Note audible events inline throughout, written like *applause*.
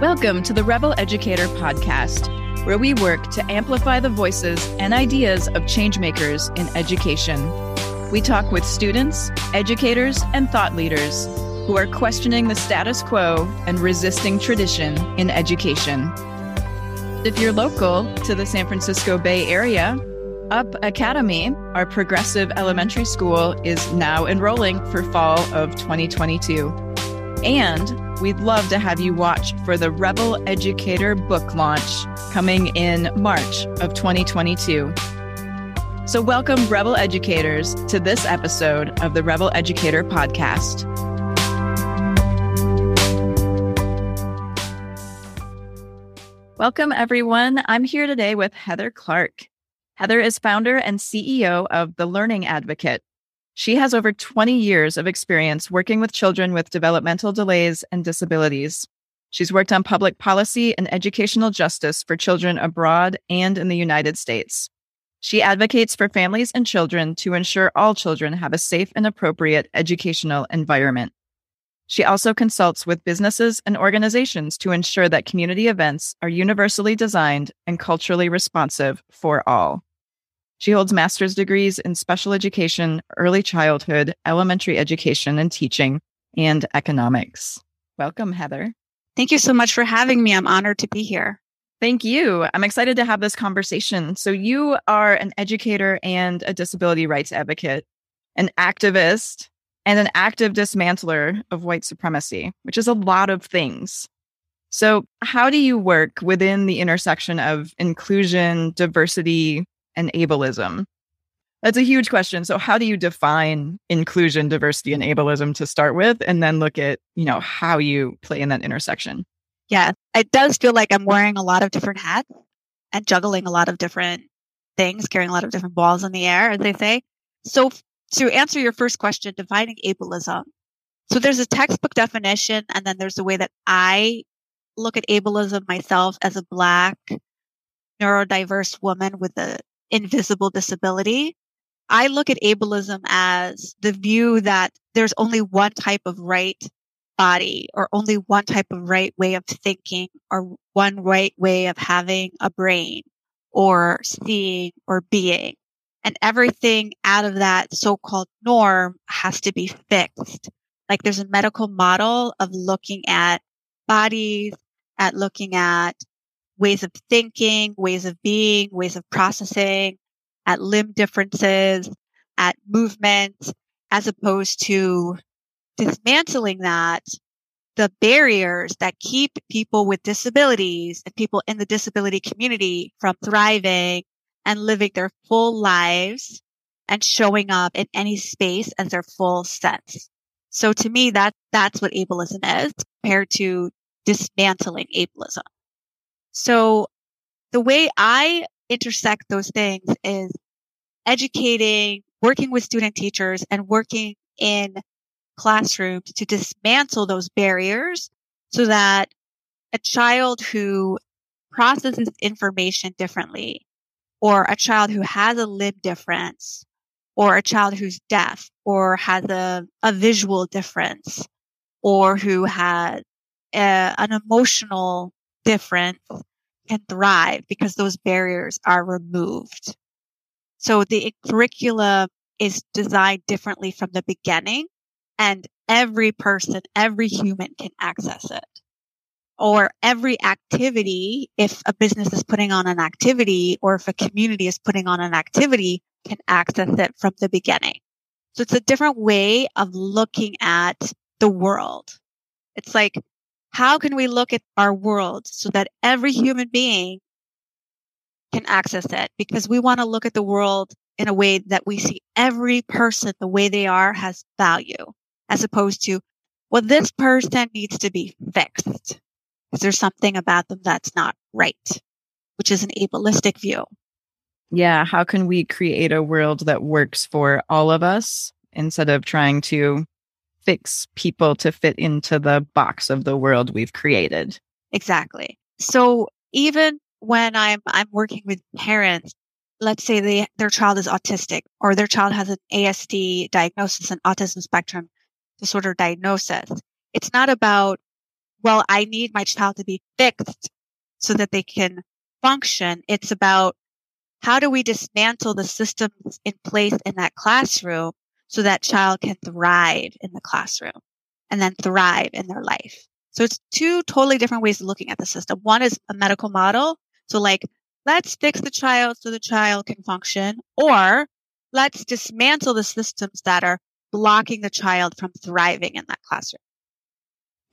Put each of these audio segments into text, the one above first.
Welcome to the Rebel Educator Podcast, where we work to amplify the voices and ideas of changemakers in education. We talk with students, educators, and thought leaders who are questioning the status quo and resisting tradition in education. If you're local to the San Francisco Bay Area, Up Academy, our progressive elementary school, is now enrolling for fall of 2022. And we'd love to have you watch for the Rebel Educator book launch coming in March of 2022. So, welcome, Rebel Educators, to this episode of the Rebel Educator Podcast. Welcome, everyone. I'm here today with Heather Clark. Heather is founder and CEO of The Learning Advocate, she has over 20 years of experience working with children with developmental delays and disabilities. She's worked on public policy and educational justice for children abroad and in the United States. She advocates for families and children to ensure all children have a safe and appropriate educational environment. She also consults with businesses and organizations to ensure that community events are universally designed and culturally responsive for all. She holds master's degrees in special education, early childhood, elementary education and teaching, and economics. Welcome, Heather. Thank you so much for having me. I'm honored to be here. Thank you. I'm excited to have this conversation. So, you are an educator and a disability rights advocate, an activist, and an active dismantler of white supremacy, which is a lot of things. So, how do you work within the intersection of inclusion, diversity, and ableism? That's a huge question. So how do you define inclusion, diversity, and ableism to start with, and then look at, you know, how you play in that intersection? Yeah, it does feel like I'm wearing a lot of different hats and juggling a lot of different things, carrying a lot of different balls in the air, as they say. So to answer your first question, defining ableism. So there's a textbook definition, and then there's the way that I look at ableism myself as a black neurodiverse woman with a invisible disability. I look at ableism as the view that there's only one type of right body or only one type of right way of thinking or one right way of having a brain or seeing or being. And everything out of that so-called norm has to be fixed. Like there's a medical model of looking at bodies, at looking at ways of thinking, ways of being, ways of processing, at limb differences, at movement, as opposed to dismantling that, the barriers that keep people with disabilities and people in the disability community from thriving and living their full lives and showing up in any space as their full sense. So to me, that, that's what ableism is compared to dismantling ableism. So the way I intersect those things is educating, working with student teachers and working in classrooms to dismantle those barriers so that a child who processes information differently or a child who has a limb difference or a child who's deaf or has a, a visual difference or who has a, eh, an emotional difference can thrive because those barriers are removed. So the curriculum is designed differently from the beginning and every person, every human can access it. Or every activity, if a business is putting on an activity or if a community is putting on an activity, can access it from the beginning. So it's a different way of looking at the world. It's like how can we look at our world so that every human being can access it? Because we want to look at the world in a way that we see every person the way they are has value as opposed to, well, this person needs to be fixed Is there something about them that's not right, which is an ableistic view. Yeah. How can we create a world that works for all of us instead of trying to fix people to fit into the box of the world we've created. Exactly. So even when I'm I'm working with parents, let's say they their child is autistic or their child has an ASD diagnosis, an autism spectrum disorder diagnosis. It's not about well, I need my child to be fixed so that they can function. It's about how do we dismantle the systems in place in that classroom so that child can thrive in the classroom and then thrive in their life. So it's two totally different ways of looking at the system. One is a medical model. So like, let's fix the child so the child can function or let's dismantle the systems that are blocking the child from thriving in that classroom.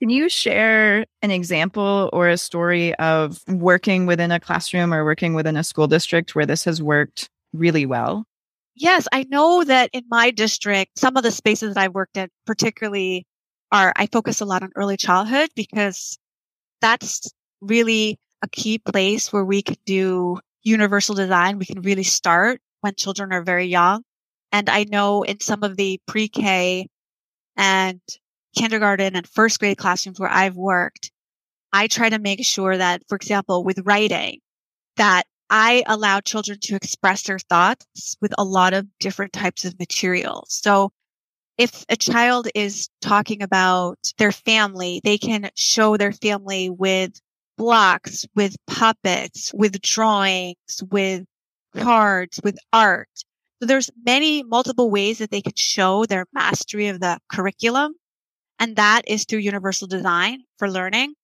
Can you share an example or a story of working within a classroom or working within a school district where this has worked really well? Yes, I know that in my district, some of the spaces that I've worked in, particularly are, I focus a lot on early childhood because that's really a key place where we can do universal design. We can really start when children are very young. And I know in some of the pre-K and kindergarten and first grade classrooms where I've worked, I try to make sure that, for example, with writing, that I allow children to express their thoughts with a lot of different types of materials. So if a child is talking about their family, they can show their family with blocks, with puppets, with drawings, with cards, with art. So there's many multiple ways that they can show their mastery of the curriculum. And that is through universal design for learning.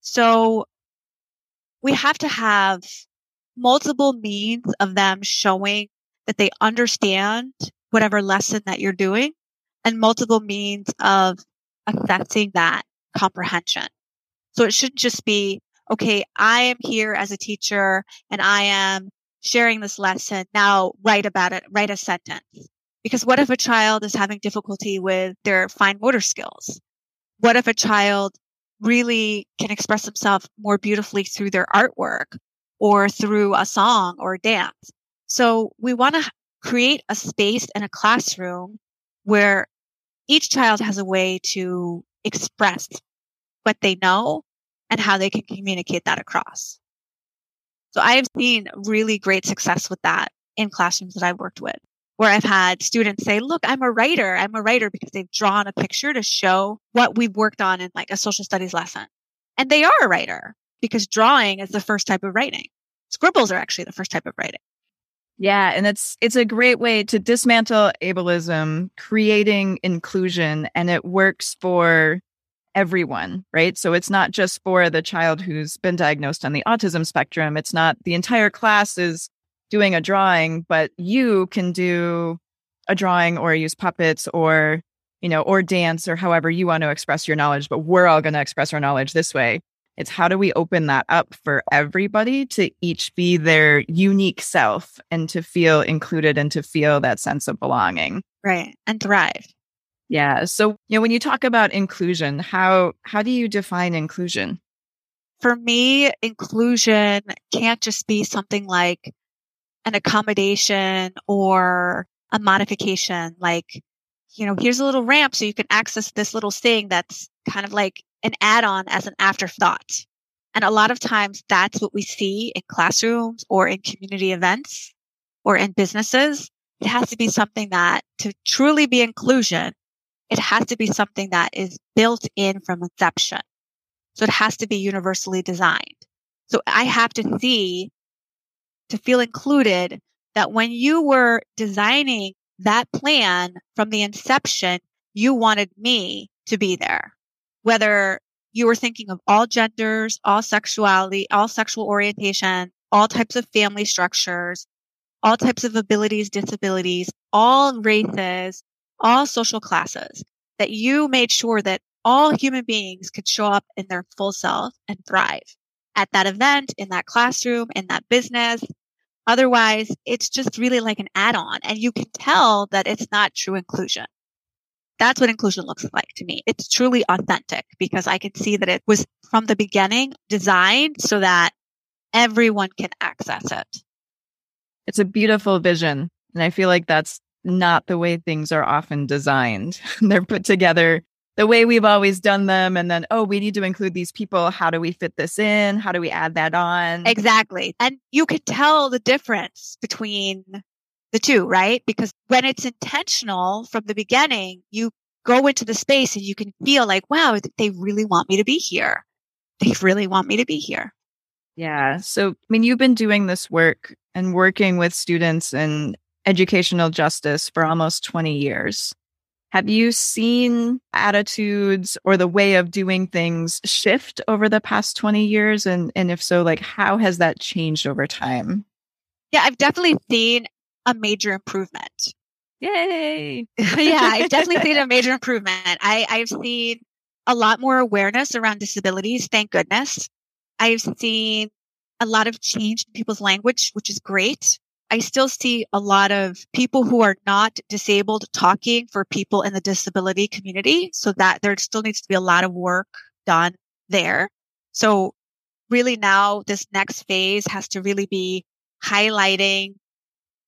So we have to have multiple means of them showing that they understand whatever lesson that you're doing and multiple means of assessing that comprehension. So it shouldn't just be, okay, I am here as a teacher and I am sharing this lesson. Now write about it, write a sentence. Because what if a child is having difficulty with their fine motor skills? What if a child really can express themselves more beautifully through their artwork or through a song or a dance? So we want to create a space and a classroom where each child has a way to express what they know and how they can communicate that across. So I have seen really great success with that in classrooms that I've worked with where I've had students say, look, I'm a writer. I'm a writer because they've drawn a picture to show what we've worked on in like a social studies lesson. And they are a writer because drawing is the first type of writing. Scribbles are actually the first type of writing. Yeah, and it's it's a great way to dismantle ableism, creating inclusion and it works for everyone, right? So it's not just for the child who's been diagnosed on the autism spectrum. It's not the entire class is doing a drawing, but you can do a drawing or use puppets or, you know, or dance or however you want to express your knowledge, but we're all going to express our knowledge this way. It's how do we open that up for everybody to each be their unique self and to feel included and to feel that sense of belonging. Right. And thrive. Yeah. So, you know, when you talk about inclusion, how how do you define inclusion? For me, inclusion can't just be something like an accommodation or a modification like you know here's a little ramp so you can access this little thing that's kind of like an add-on as an afterthought. And a lot of times that's what we see in classrooms or in community events or in businesses. It has to be something that to truly be inclusion it has to be something that is built in from inception. So it has to be universally designed. So i have to see to feel included that when you were designing that plan from the inception, you wanted me to be there. Whether you were thinking of all genders, all sexuality, all sexual orientation, all types of family structures, all types of abilities, disabilities, all races, all social classes, that you made sure that all human beings could show up in their full self and thrive at that event, in that classroom, in that business, Otherwise, it's just really like an add on and you can tell that it's not true inclusion. That's what inclusion looks like to me. It's truly authentic because I can see that it was from the beginning designed so that everyone can access it. It's a beautiful vision. And I feel like that's not the way things are often designed. *laughs* They're put together the way we've always done them and then oh we need to include these people how do we fit this in how do we add that on exactly and you could tell the difference between the two right because when it's intentional from the beginning you go into the space and you can feel like wow they really want me to be here they really want me to be here. Yeah. So, I mean, you've been doing this work and working with students in educational justice for almost 20 years. Have you seen attitudes or the way of doing things shift over the past 20 years? And, and if so, like, how has that changed over time? Yeah, I've definitely seen a major improvement. Yay. *laughs* yeah, I've definitely seen a major improvement. I, I've seen a lot more awareness around disabilities. Thank goodness. I've seen a lot of change in people's language, which is great. I still see a lot of people who are not disabled talking for people in the disability community. So that there still needs to be a lot of work done there. So really now this next phase has to really be highlighting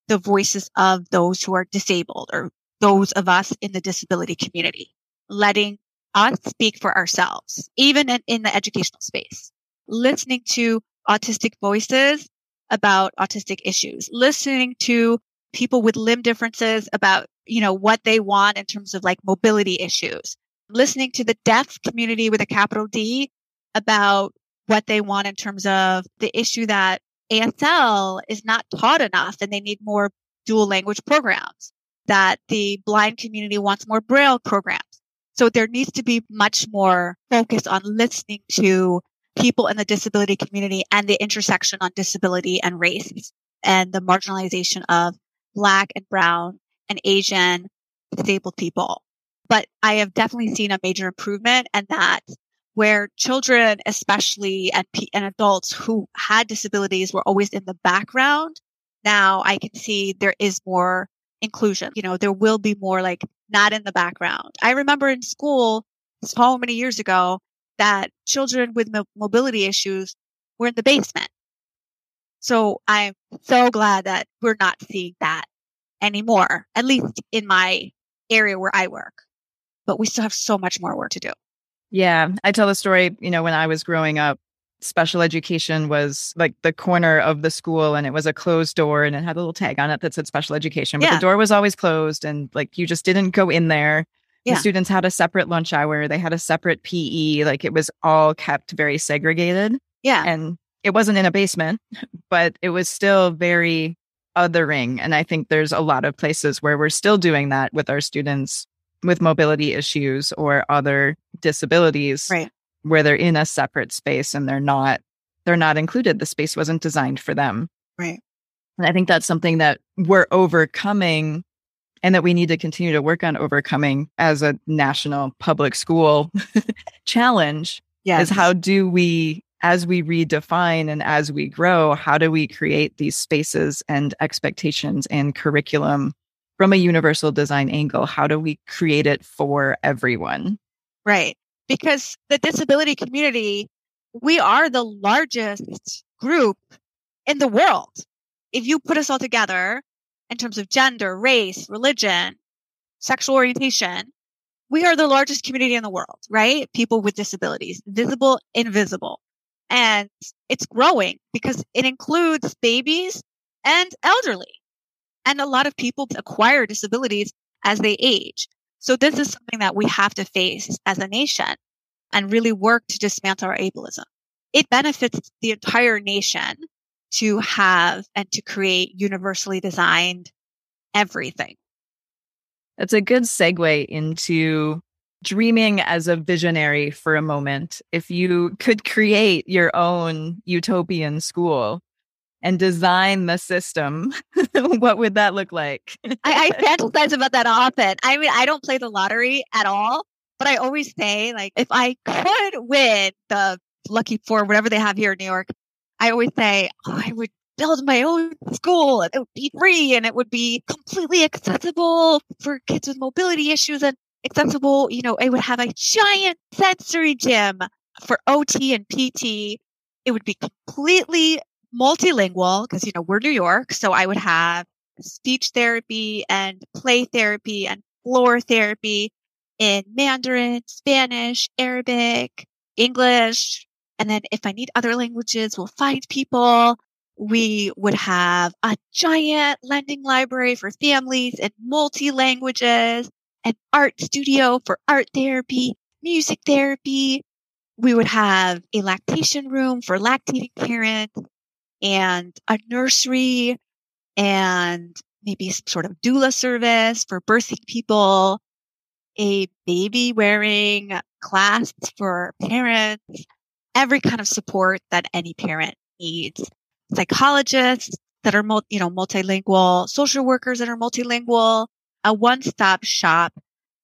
the voices of those who are disabled or those of us in the disability community, letting us speak for ourselves, even in, in the educational space, listening to autistic voices about autistic issues, listening to people with limb differences about, you know, what they want in terms of like mobility issues, listening to the deaf community with a capital D about what they want in terms of the issue that ASL is not taught enough and they need more dual language programs, that the blind community wants more braille programs. So there needs to be much more focus on listening to people in the disability community and the intersection on disability and race and the marginalization of black and brown and Asian disabled people. But I have definitely seen a major improvement and that where children, especially and, and adults who had disabilities were always in the background. Now I can see there is more inclusion. You know, there will be more like not in the background. I remember in school so many years ago, that children with mo- mobility issues were in the basement. So I'm so glad that we're not seeing that anymore, at least in my area where I work. But we still have so much more work to do. Yeah. I tell the story, you know, when I was growing up, special education was like the corner of the school and it was a closed door and it had a little tag on it that said special education, but yeah. the door was always closed and like you just didn't go in there. Yeah. The students had a separate lunch hour. They had a separate PE. Like it was all kept very segregated. Yeah. And it wasn't in a basement, *laughs* but it was still very othering. And I think there's a lot of places where we're still doing that with our students with mobility issues or other disabilities. Right. Where they're in a separate space and they're not they're not included. The space wasn't designed for them. Right. And I think that's something that we're overcoming and that we need to continue to work on overcoming as a national public school *laughs* challenge yes. is how do we as we redefine and as we grow how do we create these spaces and expectations and curriculum from a universal design angle how do we create it for everyone right because the disability community we are the largest group in the world if you put us all together in terms of gender, race, religion, sexual orientation, we are the largest community in the world, right? People with disabilities, visible, invisible. And it's growing because it includes babies and elderly. And a lot of people acquire disabilities as they age. So this is something that we have to face as a nation and really work to dismantle our ableism. It benefits the entire nation to have and to create universally designed everything. That's a good segue into dreaming as a visionary for a moment. If you could create your own utopian school and design the system, *laughs* what would that look like? I, I fantasize about that often. I mean, I don't play the lottery at all, but I always say, like, if I could win the lucky four, whatever they have here in New York, I always say, oh, I would build my own school and it would be free and it would be completely accessible for kids with mobility issues and accessible. You know, it would have a giant sensory gym for OT and PT. It would be completely multilingual because, you know, we're New York. So I would have speech therapy and play therapy and floor therapy in Mandarin, Spanish, Arabic, English, and then if I need other languages, we'll find people. We would have a giant lending library for families in multi languages, an art studio for art therapy, music therapy. we would have a lactation room for lactating parents and a nursery and maybe some sort of doula service for birthing people, a baby wearing class for parents, every kind of support that any parent needs. Psychologists that are, you know, multilingual, social workers that are multilingual, a one-stop shop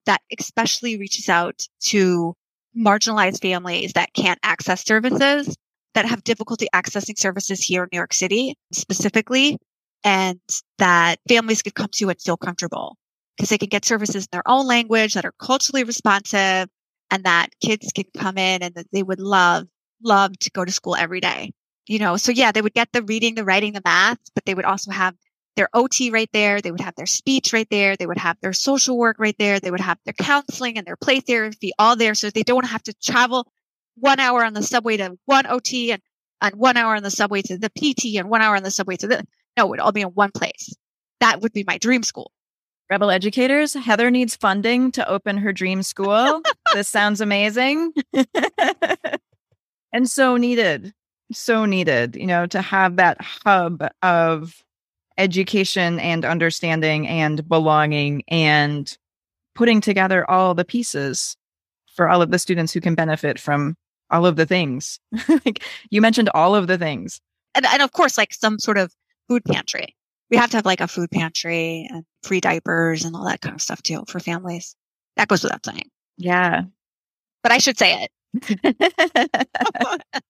that especially reaches out to marginalized families that can't access services, that have difficulty accessing services here in New York City specifically, and that families could come to and feel comfortable because they can get services in their own language that are culturally responsive and that kids can come in and that they would love, love to go to school every day. You know, so yeah, they would get the reading, the writing, the math, but they would also have their OT right there. They would have their speech right there. They would have their social work right there. They would have their counseling and their play therapy all there so they don't have to travel one hour on the subway to one OT and, and one hour on the subway to the PT and one hour on the subway to the, no, it would all be in one place. That would be my dream school. Rebel educators, Heather needs funding to open her dream school. *laughs* this sounds amazing. *laughs* and so needed, so needed, you know, to have that hub of education and understanding and belonging and putting together all the pieces for all of the students who can benefit from all of the things. *laughs* like you mentioned all of the things. And, and of course, like some sort of food pantry. We have to have like a food pantry and free diapers and all that kind of stuff too for families. That goes without saying. Yeah. But I should say it. *laughs*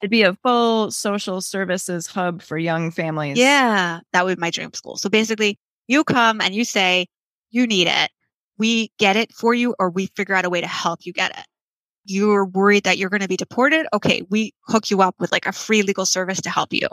It'd be a full social services hub for young families. Yeah, that would be my dream school. So basically, you come and you say, you need it. We get it for you, or we figure out a way to help you get it. You're worried that you're going to be deported. Okay, we hook you up with like a free legal service to help you.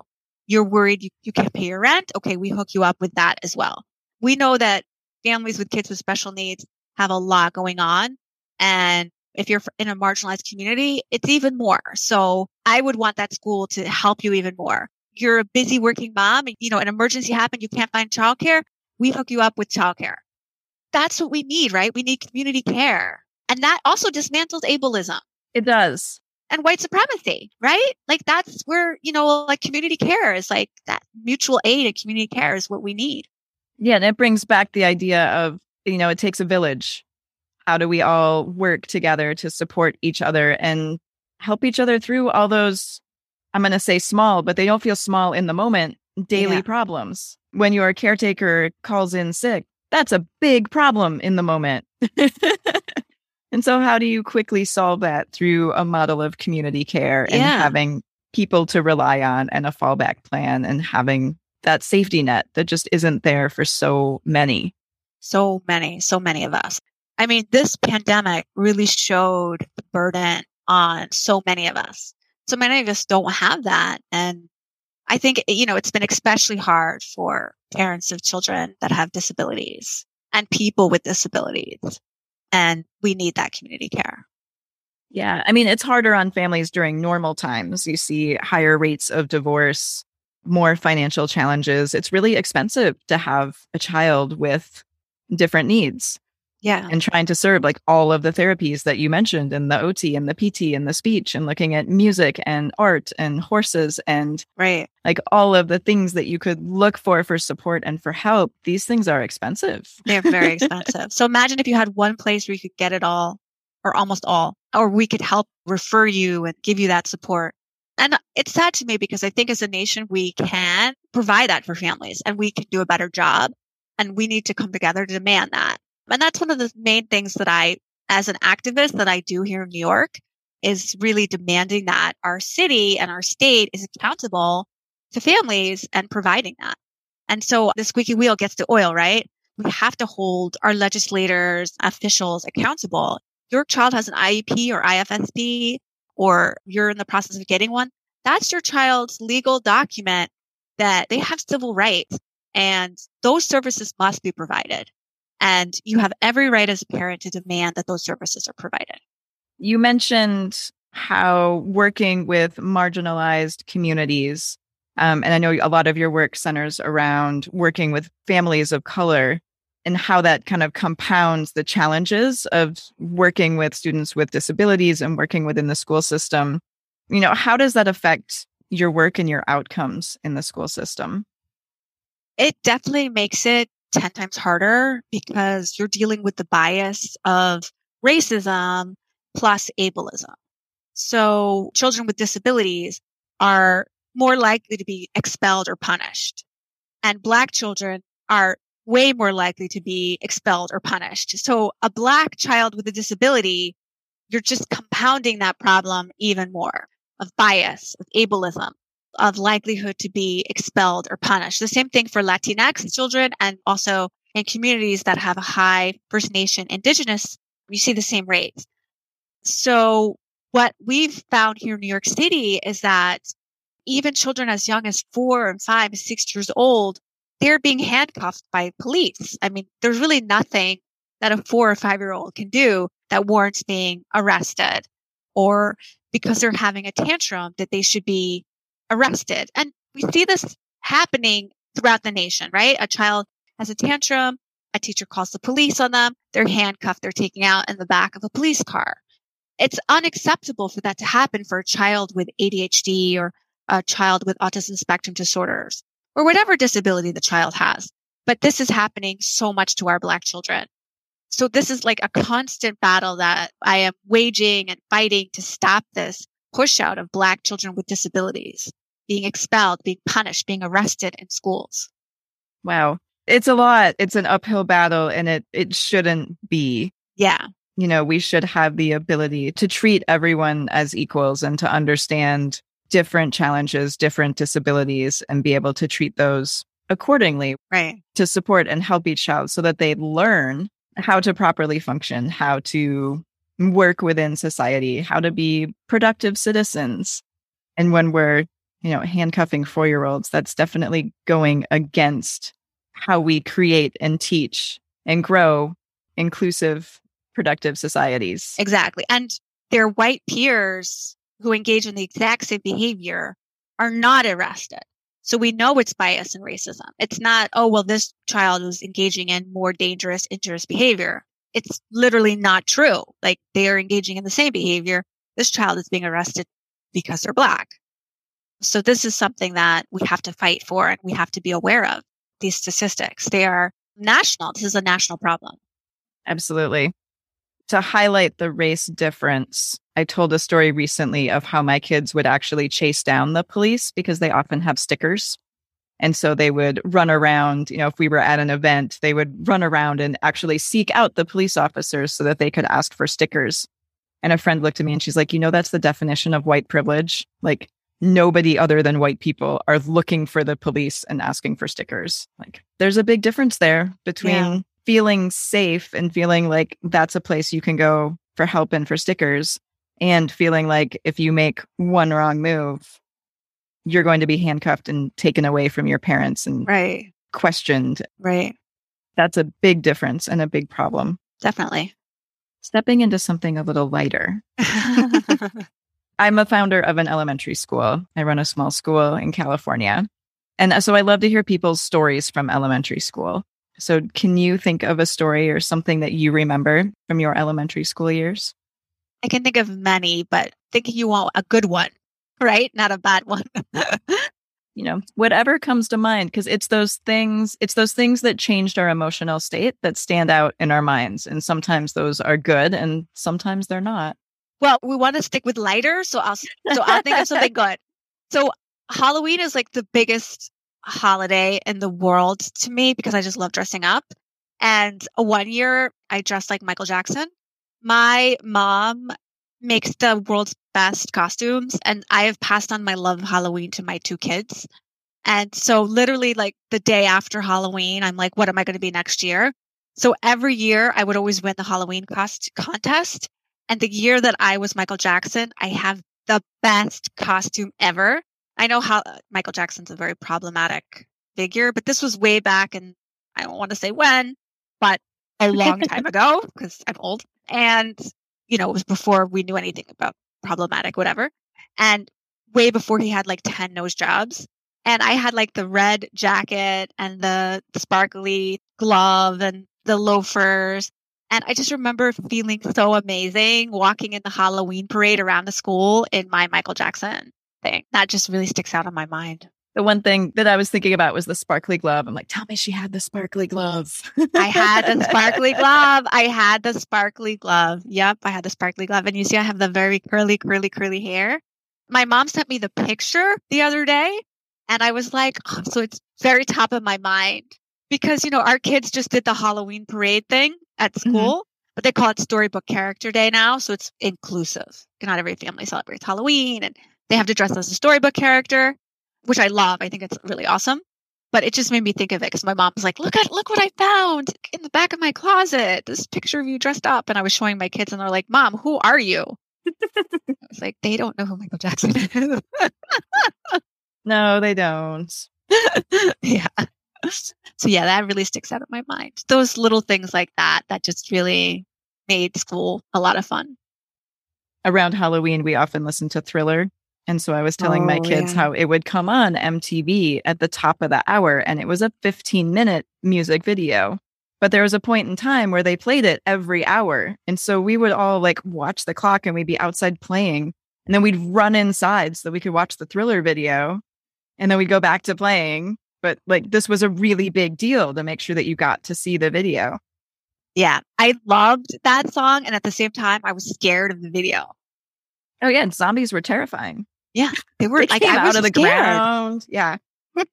You're worried you, you can't pay your rent. Okay, we hook you up with that as well. We know that families with kids with special needs have a lot going on and if you're in a marginalized community, it's even more. So I would want that school to help you even more. You're a busy working mom and, you know, an emergency happened, you can't find childcare. We hook you up with childcare. That's what we need, right? We need community care. And that also dismantles ableism. It does. And white supremacy, right? Like that's where, you know, like community care is like that mutual aid and community care is what we need. Yeah. And it brings back the idea of, you know, it takes a village how do we all work together to support each other and help each other through all those i'm going to say small but they don't feel small in the moment daily yeah. problems when your caretaker calls in sick that's a big problem in the moment *laughs* and so how do you quickly solve that through a model of community care and yeah. having people to rely on and a fallback plan and having that safety net that just isn't there for so many so many so many of us I mean, this pandemic really showed the burden on so many of us. So many of us don't have that. And I think, you know, it's been especially hard for parents of children that have disabilities and people with disabilities. And we need that community care. Yeah. I mean, it's harder on families during normal times. You see higher rates of divorce, more financial challenges. It's really expensive to have a child with different needs. Yeah. And trying to serve like all of the therapies that you mentioned and the OT and the PT and the speech and looking at music and art and horses and right. like all of the things that you could look for for support and for help. These things are expensive. They're very *laughs* expensive. so imagine if you had one place where you could get it all or almost all, or we could help refer you and give you that support. And it's sad to me because I think as a nation, we can provide that for families and we can do a better job. And we need to come together to demand that. And that's one of the main things that I, as an activist that I do here in New York is really demanding that our city and our state is accountable to families and providing that. And so the squeaky wheel gets the oil, right? We have to hold our legislators, officials accountable. Your child has an IEP or IFSP, or you're in the process of getting one. That's your child's legal document that they have civil rights and those services must be provided. And you have every right as a parent to demand that those services are provided. You mentioned how working with marginalized communities, um, and I know a lot of your work centers around working with families of color. and how that kind of compounds the challenges of working with students with disabilities and working within the school system. You know, how does that affect your work and your outcomes in the school system? It definitely makes it 10 times harder because you're dealing with the bias of racism plus ableism. So children with disabilities are more likely to be expelled or punished. And black children are way more likely to be expelled or punished. So a black child with a disability, you're just compounding that problem even more of bias, of ableism, of likelihood to be expelled or punished. The same thing for Latinx children and also in communities that have a high First Nation indigenous, you see the same rates. So what we've found here in New York City is that even children as young as four and five six years old, they're being handcuffed by police. I mean, there's really nothing that a four or five year old can do that warrants being arrested or because they're having a tantrum that they should be arrested. And we see this happening throughout the nation, right? A child has a tantrum. A teacher calls the police on them. They're handcuffed. They're taken out in the back of a police car. It's unacceptable for that to happen for a child with ADHD or a child with autism spectrum disorders or whatever disability the child has. But this is happening so much to our black children. So this is like a constant battle that I am waging and fighting to stop this push out of black children with disabilities being expelled, being punished, being arrested in schools. Wow. It's a lot. It's an uphill battle and it it shouldn't be. Yeah. You know, we should have the ability to treat everyone as equals and to understand different challenges, different disabilities, and be able to treat those accordingly. Right. To support and help each child so that they learn how to properly function, how to work within society, how to be productive citizens. And when we're, you know, handcuffing four year olds, that's definitely going against how we create and teach and grow inclusive, productive societies. Exactly. And their white peers who engage in the exact same behavior are not arrested. So we know it's bias and racism. It's not, oh, well, this child was engaging in more dangerous, injurious behavior. It's literally not true. Like they are engaging in the same behavior. This child is being arrested because they're black. So this is something that we have to fight for and we have to be aware of these statistics. They are national. This is a national problem. Absolutely. To highlight the race difference, I told a story recently of how my kids would actually chase down the police because they often have stickers. And so they would run around, you know, if we were at an event, they would run around and actually seek out the police officers so that they could ask for stickers. And a friend looked at me and she's like, you know, that's the definition of white privilege. Like nobody other than white people are looking for the police and asking for stickers. Like there's a big difference there between yeah. feeling safe and feeling like that's a place you can go for help and for stickers and feeling like if you make one wrong move, you're going to be handcuffed and taken away from your parents and right. questioned. Right. That's a big difference and a big problem. Definitely. Stepping into something a little lighter. *laughs* I'm a founder of an elementary school. I run a small school in California. And uh, so I love to hear people's stories from elementary school. So, can you think of a story or something that you remember from your elementary school years? I can think of many, but think you want a good one, right? Not a bad one. *laughs* you know, whatever comes to mind, because it's those things, it's those things that changed our emotional state that stand out in our minds. And sometimes those are good and sometimes they're not. Well, we want to stick with lighter, so I'll so I'll think of something good. So Halloween is like the biggest holiday in the world to me because I just love dressing up. And one year I dressed like Michael Jackson my mom makes the world's best costumes and I have passed on my love of Halloween to my two kids. And so literally like the day after Halloween, I'm like, what am I going to be next year? So every year I would always win the Halloween cost- contest. And the year that I was Michael Jackson, I have the best costume ever. I know how uh, Michael Jackson's a very problematic figure, but this was way back and I don't want to say when, but a long *laughs* time ago because I'm old. And, you know, it was before we knew anything about problematic, whatever. And way before he had like 10 nose jobs. And I had like the red jacket and the, sparkly glove and the loafers. And I just remember feeling so amazing walking in the Halloween parade around the school in my Michael Jackson thing. That just really sticks out in my mind. The one thing that I was thinking about was the sparkly glove. I'm like, tell me she had the sparkly glove. I had the sparkly *laughs* glove. I had the sparkly glove. Yep, I had the sparkly glove. And you see, I have the very curly, curly, curly hair. My mom sent me the picture the other day, and I was like, oh, so it's very top of my mind because, you know, our kids just did the Halloween parade thing at mm-hmm. school. Mm-hmm but they call it storybook character day now so it's inclusive not every family celebrates halloween and they have to dress as a storybook character which I love. I think it's really awesome. But it just made me think of it because my mom was like, "Look at look what I found in the back of my closet. This picture of you dressed up." And I was showing my kids, and they're like, "Mom, who are you?" I was like, "They don't know who Michael Jackson *laughs* is." no, they don't. *laughs* yeah. So yeah, that really sticks out of my mind. Those little things like that that just really made school a lot of fun. Around Halloween, we often listen to Thriller and so I was telling oh, my kids yeah. how it would come on MTV at the top of the hour and it was a 15 minute music video. But there was a point in time where they played it every hour. And so we would all like watch the clock and we'd be outside playing. And then we'd run inside so that we could watch the thriller video. And then we'd go back to playing. But like this was a really big deal to make sure that you got to see the video. Yeah. I loved that song. And at the same time, I was scared of the video. Oh, yeah. And zombies were terrifying. Yeah, they were they like came out of the scared. ground. Yeah. *laughs*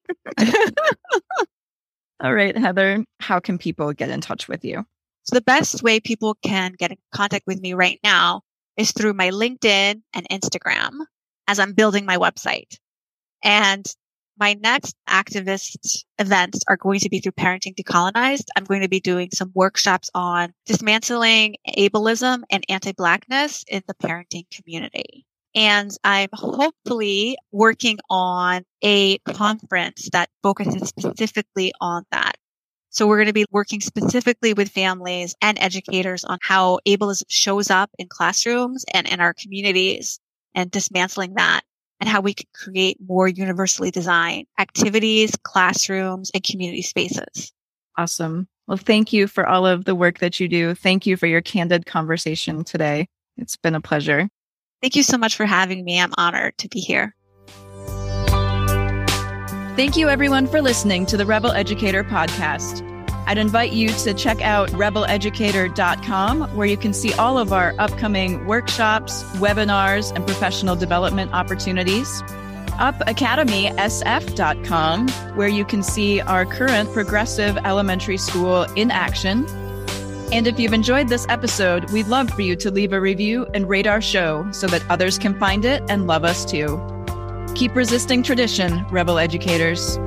All right, Heather, how can people get in touch with you? So the best way people can get in contact with me right now is through my LinkedIn and Instagram as I'm building my website. And my next activist events are going to be through Parenting Decolonized. I'm going to be doing some workshops on dismantling ableism and anti-blackness in the parenting community. And I'm hopefully working on a conference that focuses specifically on that. So we're going to be working specifically with families and educators on how ableism shows up in classrooms and in our communities and dismantling that and how we can create more universally designed activities, classrooms, and community spaces. Awesome. Well, thank you for all of the work that you do. Thank you for your candid conversation today. It's been a pleasure. Thank you so much for having me. I'm honored to be here. Thank you, everyone, for listening to the Rebel Educator podcast. I'd invite you to check out rebeleducator.com, where you can see all of our upcoming workshops, webinars, and professional development opportunities. UpAcademySF.com, where you can see our current progressive elementary school in action and if you've enjoyed this episode, we'd love for you to leave a review and rate our show so that others can find it and love us too. Keep resisting tradition, rebel educators.